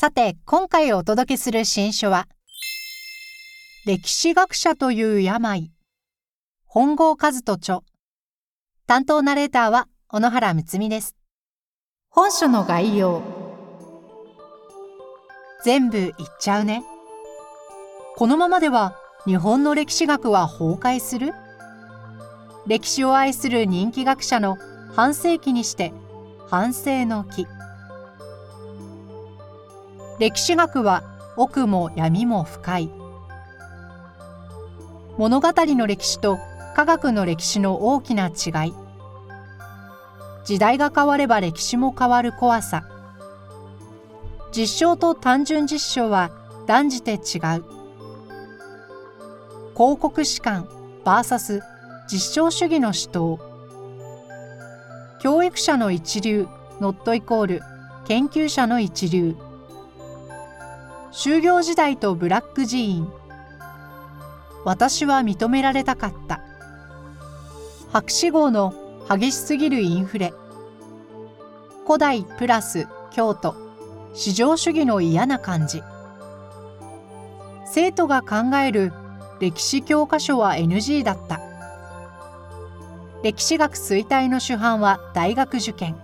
さて今回お届けする新書は歴史学者という病。本郷和人著。担当ナレーターは小野原睦美です。本書の概要。全部言っちゃうね。このままでは日本の歴史学は崩壊する？歴史を愛する人気学者の半世紀にして反省の木歴史学は奥も闇も深い。物語の歴史と科学の歴史の大きな違い。時代が変われば歴史も変わる怖さ。実証と単純実証は断じて違う。広告史観 VS 実証主義の主導教育者の一流ノットイコール研究者の一流。就業時代とブラック寺院。私は認められたかった。博士号の激しすぎるインフレ。古代プラス京都。市場主義の嫌な感じ。生徒が考える歴史教科書は NG だった。歴史学衰退の主犯は大学受験。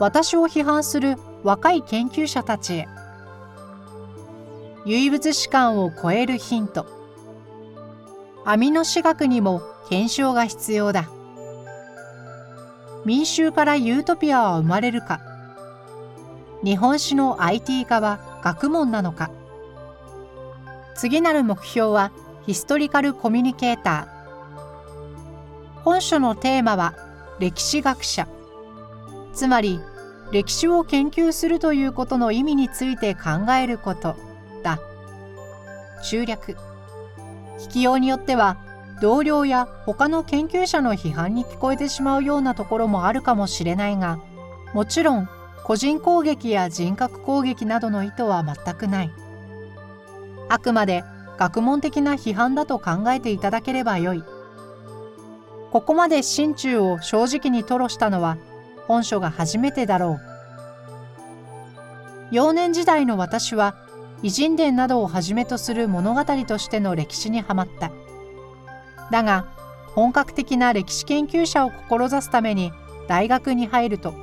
私を批判する若い研究者たちへ。唯物史観を超えるヒント。アミノ史学にも検証が必要だ。民衆からユートピアは生まれるか。日本史の IT 化は学問なのか。次なる目標はヒストリカルコミュニケーター。本書のテーマは歴史学者。つまり歴史を研究するということの意味について考えること。中略。聞きようによっては同僚や他の研究者の批判に聞こえてしまうようなところもあるかもしれないがもちろん個人攻撃や人格攻撃などの意図は全くない。あくまで学問的な批判だと考えていただければよい。ここまで心中を正直に吐露したのは本書が初めてだろう。幼年時代の私は偉人伝などをはじめとする物語としての歴史にはまった。だが本格的な歴史研究者を志すために大学に入ると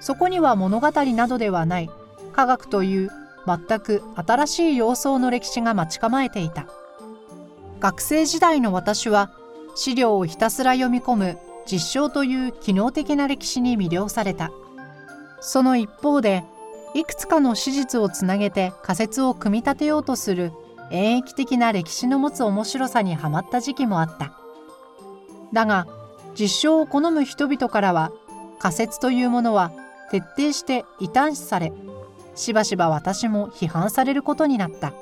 そこには物語などではない。科学という全く新しい様相の歴史が待ち構えていた。学生時代の私は資料をひたすら読み込む実証という機能的な歴史に魅了された。その一方でいくつかの史実をつなげて仮説を組み立てようとする演疫的な歴史の持つ面白さにはまった時期もあった。だが実証を好む人々からは仮説というものは徹底して異端視されしばしば私も批判されることになった。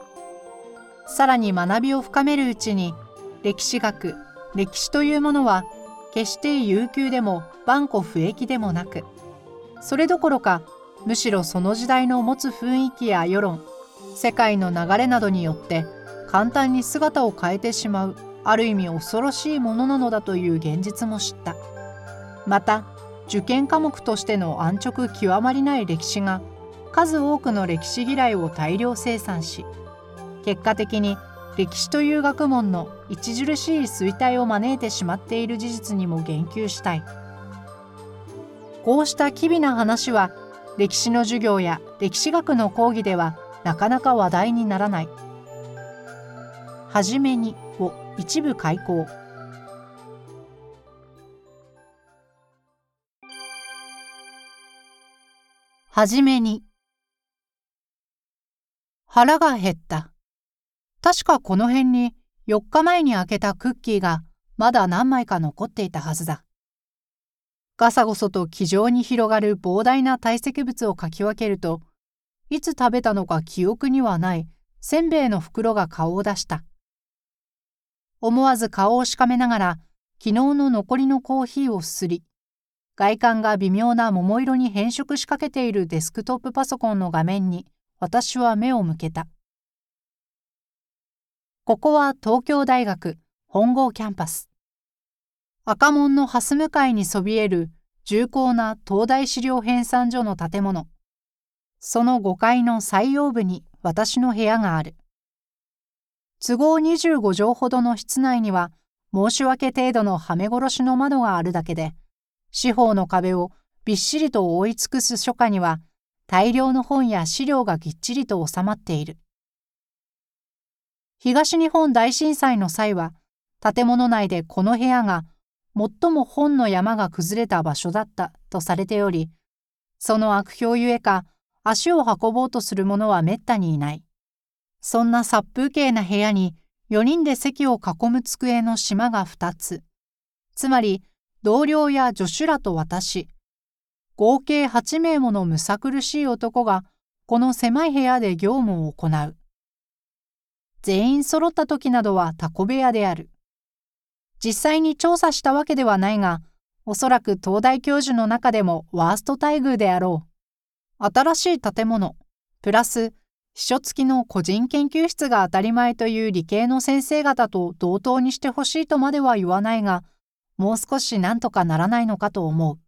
さらに学びを深めるうちに歴史学歴史というものは決して悠久でも万古不易でもなくそれどころかむしろその時代の持つ雰囲気や世論世界の流れなどによって簡単に姿を変えてしまうある意味恐ろしいものなのだという現実も知った。また受験科目としての安直極まりない歴史が数多くの歴史嫌いを大量生産し結果的に歴史という学問の著しい衰退を招いてしまっている事実にも言及したい。こうした機微な話は歴史の授業や歴史学の講義ではなかなか話題にならない「はじめに」を一部開講。はじめに。腹が減った。確かこの辺に4日前に開けたクッキーがまだ何枚か残っていたはずだ。ガサゴソと気丈に広がる膨大な堆積物をかき分けると、いつ食べたのか記憶にはないせんべいの袋が顔を出した。思わず顔をしかめながら、昨日の残りのコーヒーをすすり、外観が微妙な桃色に変色しかけているデスクトップパソコンの画面に私は目を向けた。ここは東京大学本郷キャンパス。赤門の蓮向かいにそびえる重厚な東大資料編纂所の建物。その5階の最陽部に私の部屋がある。都合25畳ほどの室内には申し訳程度のはめ殺しの窓があるだけで、四方の壁をびっしりと覆い尽くす書家には大量の本や資料がぎっちりと収まっている。東日本大震災の際は建物内でこの部屋が最も本の山が崩れた場所だったとされており、その悪評ゆえか足を運ぼうとする者はめったにいない。そんな殺風景な部屋に4人で席を囲む机の島が2つ。つまり同僚や助手らと私、合計8名ものむさ苦しい男が、この狭い部屋で業務を行う。全員揃った時などはタコ部屋である。実際に調査したわけではないが、おそらく東大教授の中でもワースト待遇であろう。新しい建物、プラス秘書付きの個人研究室が当たり前という理系の先生方と同等にしてほしいとまでは言わないが、もう少し何とかならないのかと思う。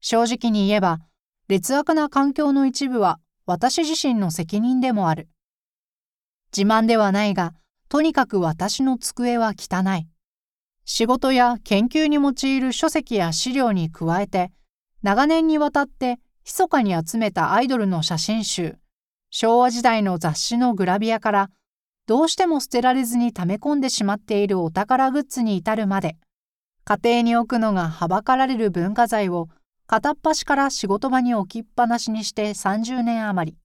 正直に言えば、劣悪な環境の一部は私自身の責任でもある。自慢ではないが、とにかく私の机は汚い。仕事や研究に用いる書籍や資料に加えて、長年にわたって密かに集めたアイドルの写真集、昭和時代の雑誌のグラビアから、どうしても捨てられずに溜め込んでしまっているお宝グッズに至るまで、家庭に置くのがはばかられる文化財を片っ端から仕事場に置きっぱなしにして30年余り。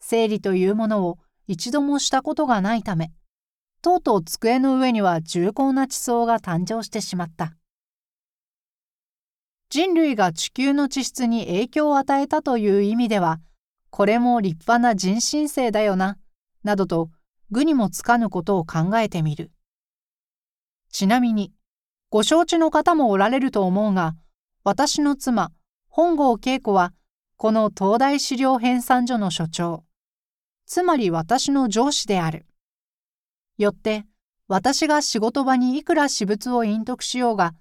整理というものを一度もしたことがないため、とうとう机の上には重厚な地層が誕生してしまった。人類が地球の地質に影響を与えたという意味では、これも立派な人新世だよな、などと愚にもつかぬことを考えてみる。ちなみに、ご承知の方もおられると思うが、私の妻、本郷恵子は、この東大資料編纂所の所長、つまり私の上司である。よって、私が仕事場にいくら私物を隠匿しようが、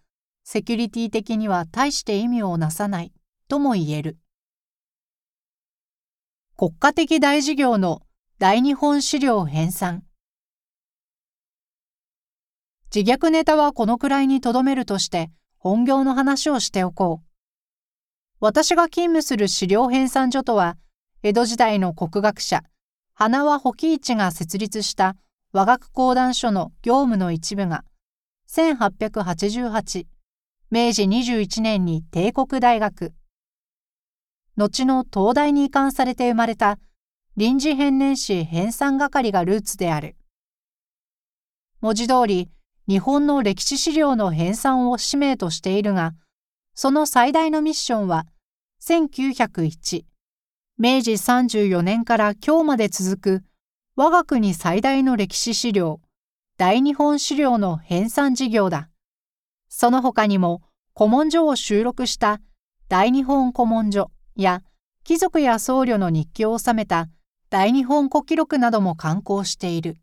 セキュリティ的には大して意味をなさないとも言える。国家的大事業の大日本資料編纂。自虐ネタはこのくらいにとどめるとして本業の話をしておこう。私が勤務する資料編纂所とは、江戸時代の国学者、花輪保喜一が設立した和学講談所の業務の一部が、1888、明治21年に帝国大学、後の東大に移管されて生まれた臨時編年史編纂係がルーツである。文字通り、日本の歴史資料の編纂を使命としているが、その最大のミッションは、1901、明治34年から今日まで続く我が国最大の歴史資料、大日本資料の編纂事業だ。その他にも古文書を収録した大日本古文書や貴族や僧侶の日記を収めた大日本古記録なども刊行している。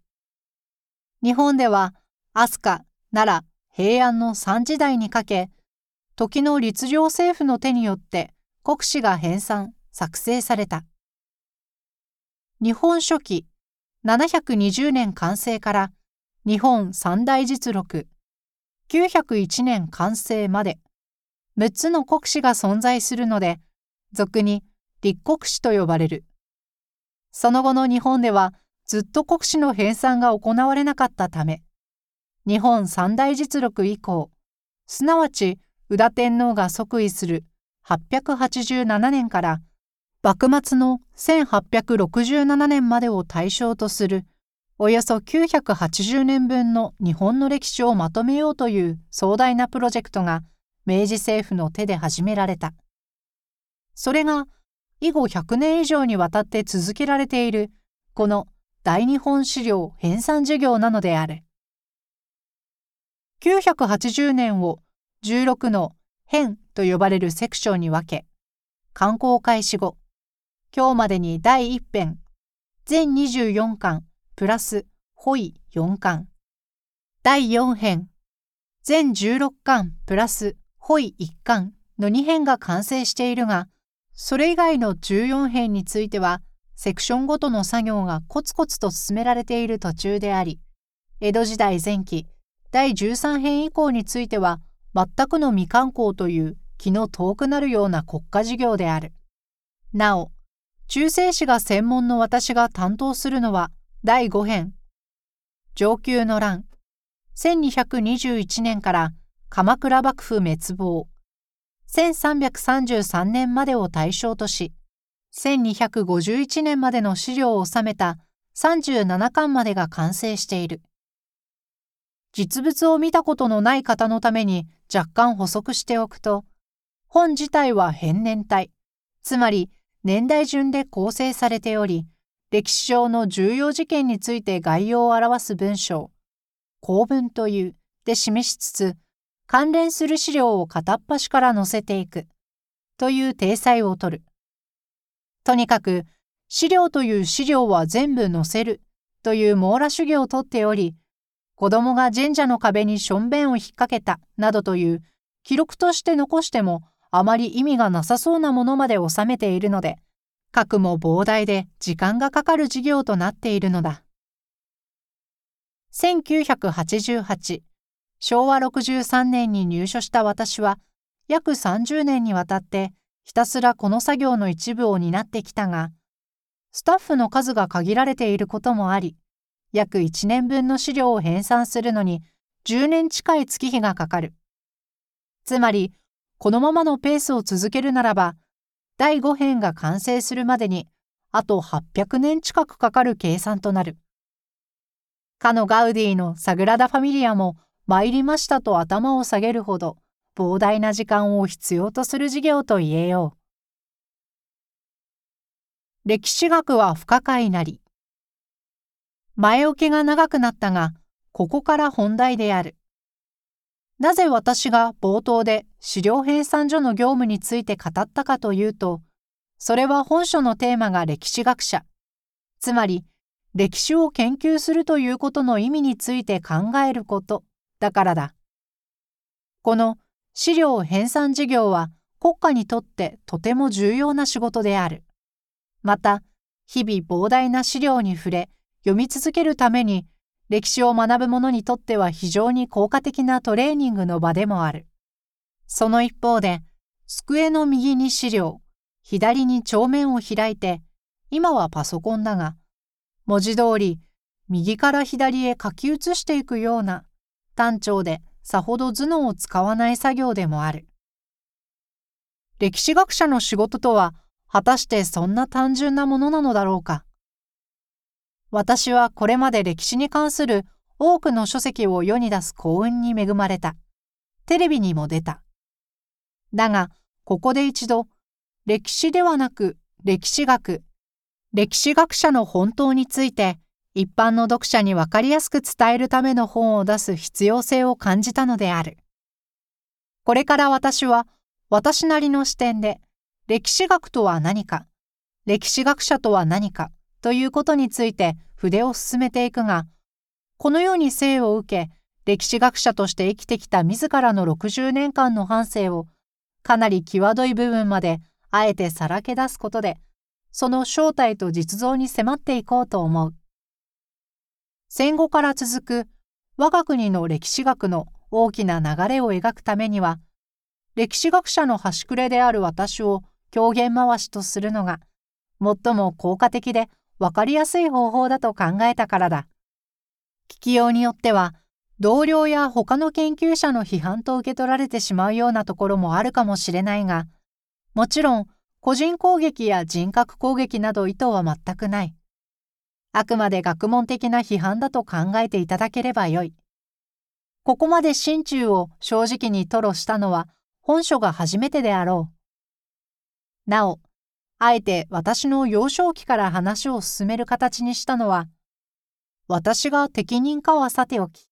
日本では飛鳥、奈良、平安の三時代にかけ、時の律令政府の手によって国史が編纂、作成された。日本書紀720年完成から日本三大実録901年完成まで6つの国史が存在するので、俗に立国史と呼ばれる。その後の日本ではずっと国史の編纂が行われなかったため、日本三大実録以降、すなわち宇田天皇が即位する887年から幕末の1867年までを対象とするおよそ980年分の日本の歴史をまとめようという壮大なプロジェクトが明治政府の手で始められた。それが以後100年以上にわたって続けられているこの大日本資料編纂事業なのである。980年を16の編と呼ばれるセクションに分け、刊行開始後、今日までに第1編、全24巻。プラス。ホイ4巻、第4編、全16巻。プラス。ホイ1巻。の2編が完成しているが、それ以外の14編については、セクションごとの作業がコツコツと進められている途中であり、江戸時代前期。第13編以降については、全くの未刊行という気の遠くなるような国家事業である。なお、中世史が専門の私が担当するのは第5編。上級の乱。1221年から鎌倉幕府滅亡。1333年までを対象とし、1251年までの資料を収めた37巻までが完成している。実物を見たことのない方のために若干補足しておくと、本自体は変年体、つまり年代順で構成されており、歴史上の重要事件について概要を表す文章、公文というで示しつつ、関連する資料を片っ端から載せていくという体裁をとる。とにかく資料という資料は全部載せるという網羅主義をとっており、子供が神社の壁にしょんべんを引っ掛けたなどという記録として残してもあまり意味がなさそうなものまで収めているので、核も膨大で時間がかかる事業となっているのだ。1988昭和63年に入所した私は約30年にわたってひたすらこの作業の一部を担ってきたがスタッフの数が限られていることもあり約1年分の資料を編纂するのに10年近い月日がかかるつまりこのままのペースを続けるならば第5編が完成するまでにあと800年近くかかる計算となるかのガウディのサグラダ・ファミリアも参りましたと頭を下げるほど膨大な時間を必要とする事業と言えよう。歴史学は不可解なり。前置きが長くなったが、ここから本題である。なぜ私が冒頭で資料編纂所の業務について語ったかというと、それは本書のテーマが歴史学者、つまり歴史を研究するということの意味について考えることだからだ。この資料編纂事業は国家にとってとても重要な仕事である。また、日々膨大な資料に触れ、読み続けるために、歴史を学ぶ者にとっては非常に効果的なトレーニングの場でもある。その一方で、机の右に資料、左に帳面を開いて、今はパソコンだが、文字通り右から左へ書き写していくような単調でさほど頭脳を使わない作業でもある。歴史学者の仕事とは果たしてそんな単純なものなのだろうか。私はこれまで歴史に関する多くの書籍を世に出す幸運に恵まれた。テレビにも出た。だが、ここで一度、歴史ではなく歴史学、歴史学者の本当について一般の読者にわかりやすく伝えるための本を出す必要性を感じたのである。これから私は私なりの視点で歴史学とは何か、歴史学者とは何かということについて筆を進めていくが、このように生を受け、歴史学者として生きてきた自らの60年間の半生をかなり際どい部分まであえてさらけ出すことで、その正体と実像に迫っていこうと思う。戦後から続く我が国の歴史学の大きな流れを描くためには、歴史学者の端くれである私を狂言回しとするのが、最も効果的で分かりやすい方法だと考えたからだ。聞きようによっては、同僚や他の研究者の批判と受け取られてしまうようなところもあるかもしれないが、もちろん個人攻撃や人格攻撃など意図は全くない。あくまで学問的な批判だと考えていただければよい。ここまで心中を正直に吐露したのは本書が初めてであろう。なお、あえて私の幼少期から話を進める形にしたのは、私が適任かはさておき、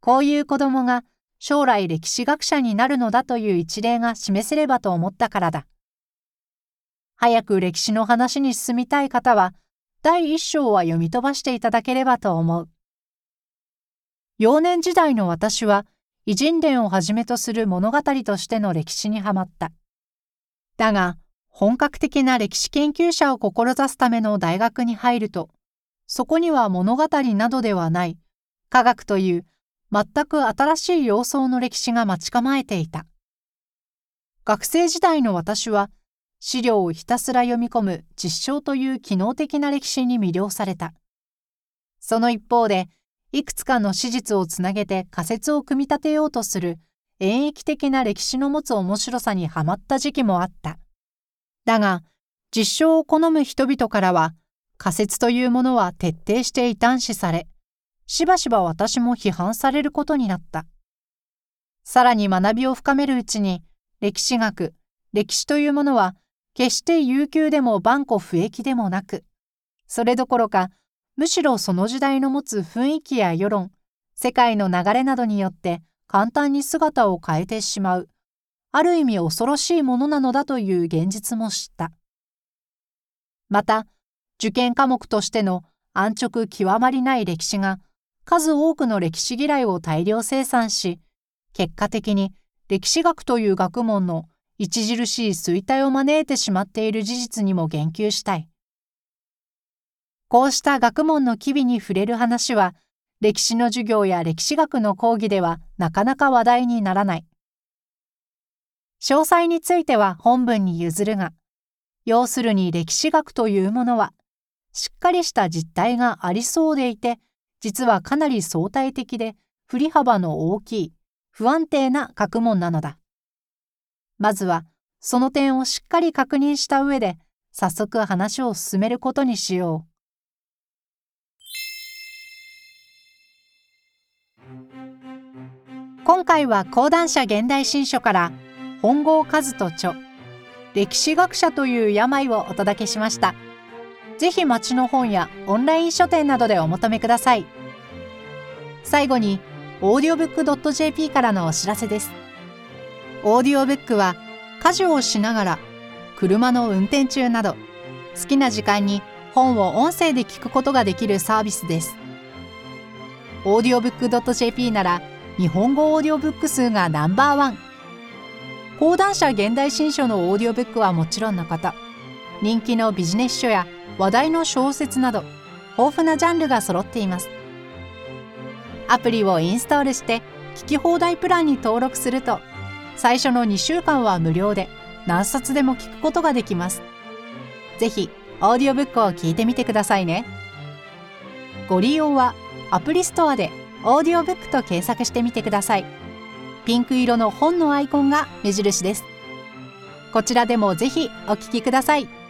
こういう子供が将来歴史学者になるのだという一例が示せればと思ったからだ。早く歴史の話に進みたい方は、第一章は読み飛ばしていただければと思う。幼年時代の私は、偉人伝をはじめとする物語としての歴史にはまった。だが、本格的な歴史研究者を志すための大学に入ると、そこには物語などではない、科学という全く新しい様相の歴史が待ち構えていた。学生時代の私は、資料をひたすら読み込む実証という機能的な歴史に魅了された。その一方で、いくつかの史実をつなげて仮説を組み立てようとする演疫的な歴史の持つ面白さにはまった時期もあった。だが、実証を好む人々からは、仮説というものは徹底して異端視され、しばしば私も批判されることになった。さらに学びを深めるうちに、歴史学、歴史というものは、決して悠久でも万古不益でもなく、それどころか、むしろその時代の持つ雰囲気や世論、世界の流れなどによって簡単に姿を変えてしまう、ある意味恐ろしいものなのだという現実も知った。また、受験科目としての安直極まりない歴史が数多くの歴史嫌いを大量生産し、結果的に歴史学という学問の著しい衰退を招いてしまっている事実にも言及したい。こうした学問の機微に触れる話は、歴史の授業や歴史学の講義ではなかなか話題にならない。詳細については本文に譲るが、要するに歴史学というものは、しっかりした実態がありそうでいて、実はかなり相対的で振り幅の大きい、不安定な学問なのだ。まずは、その点をしっかり確認した上で、早速話を進めることにしよう。今回は講談社現代新書から本郷和人著歴史学者という病をお届けしました。ぜひ町の本やオンライン書店などでお求めください。最後に、オーディオブック .jp からのお知らせです。オーディオブックは家事をしながら、車の運転中など、好きな時間に本を音声で聞くことができるサービスです。オーディオブック .jp なら、日本語オーディオブック数がナンバーワン。講談社現代新書のオーディオブックはもちろんのこと、人気のビジネス書や話題の小説など豊富なジャンルが揃っています。アプリをインストールして聞き放題プランに登録すると最初の2週間は無料で何冊でも聞くことができます。ぜひオーディオブックを聞いてみてくださいね。ご利用はアプリストアでオーディオブックと検索してみてください。ピンク色の本のアイコンが目印ですこちらでもぜひお聞きください。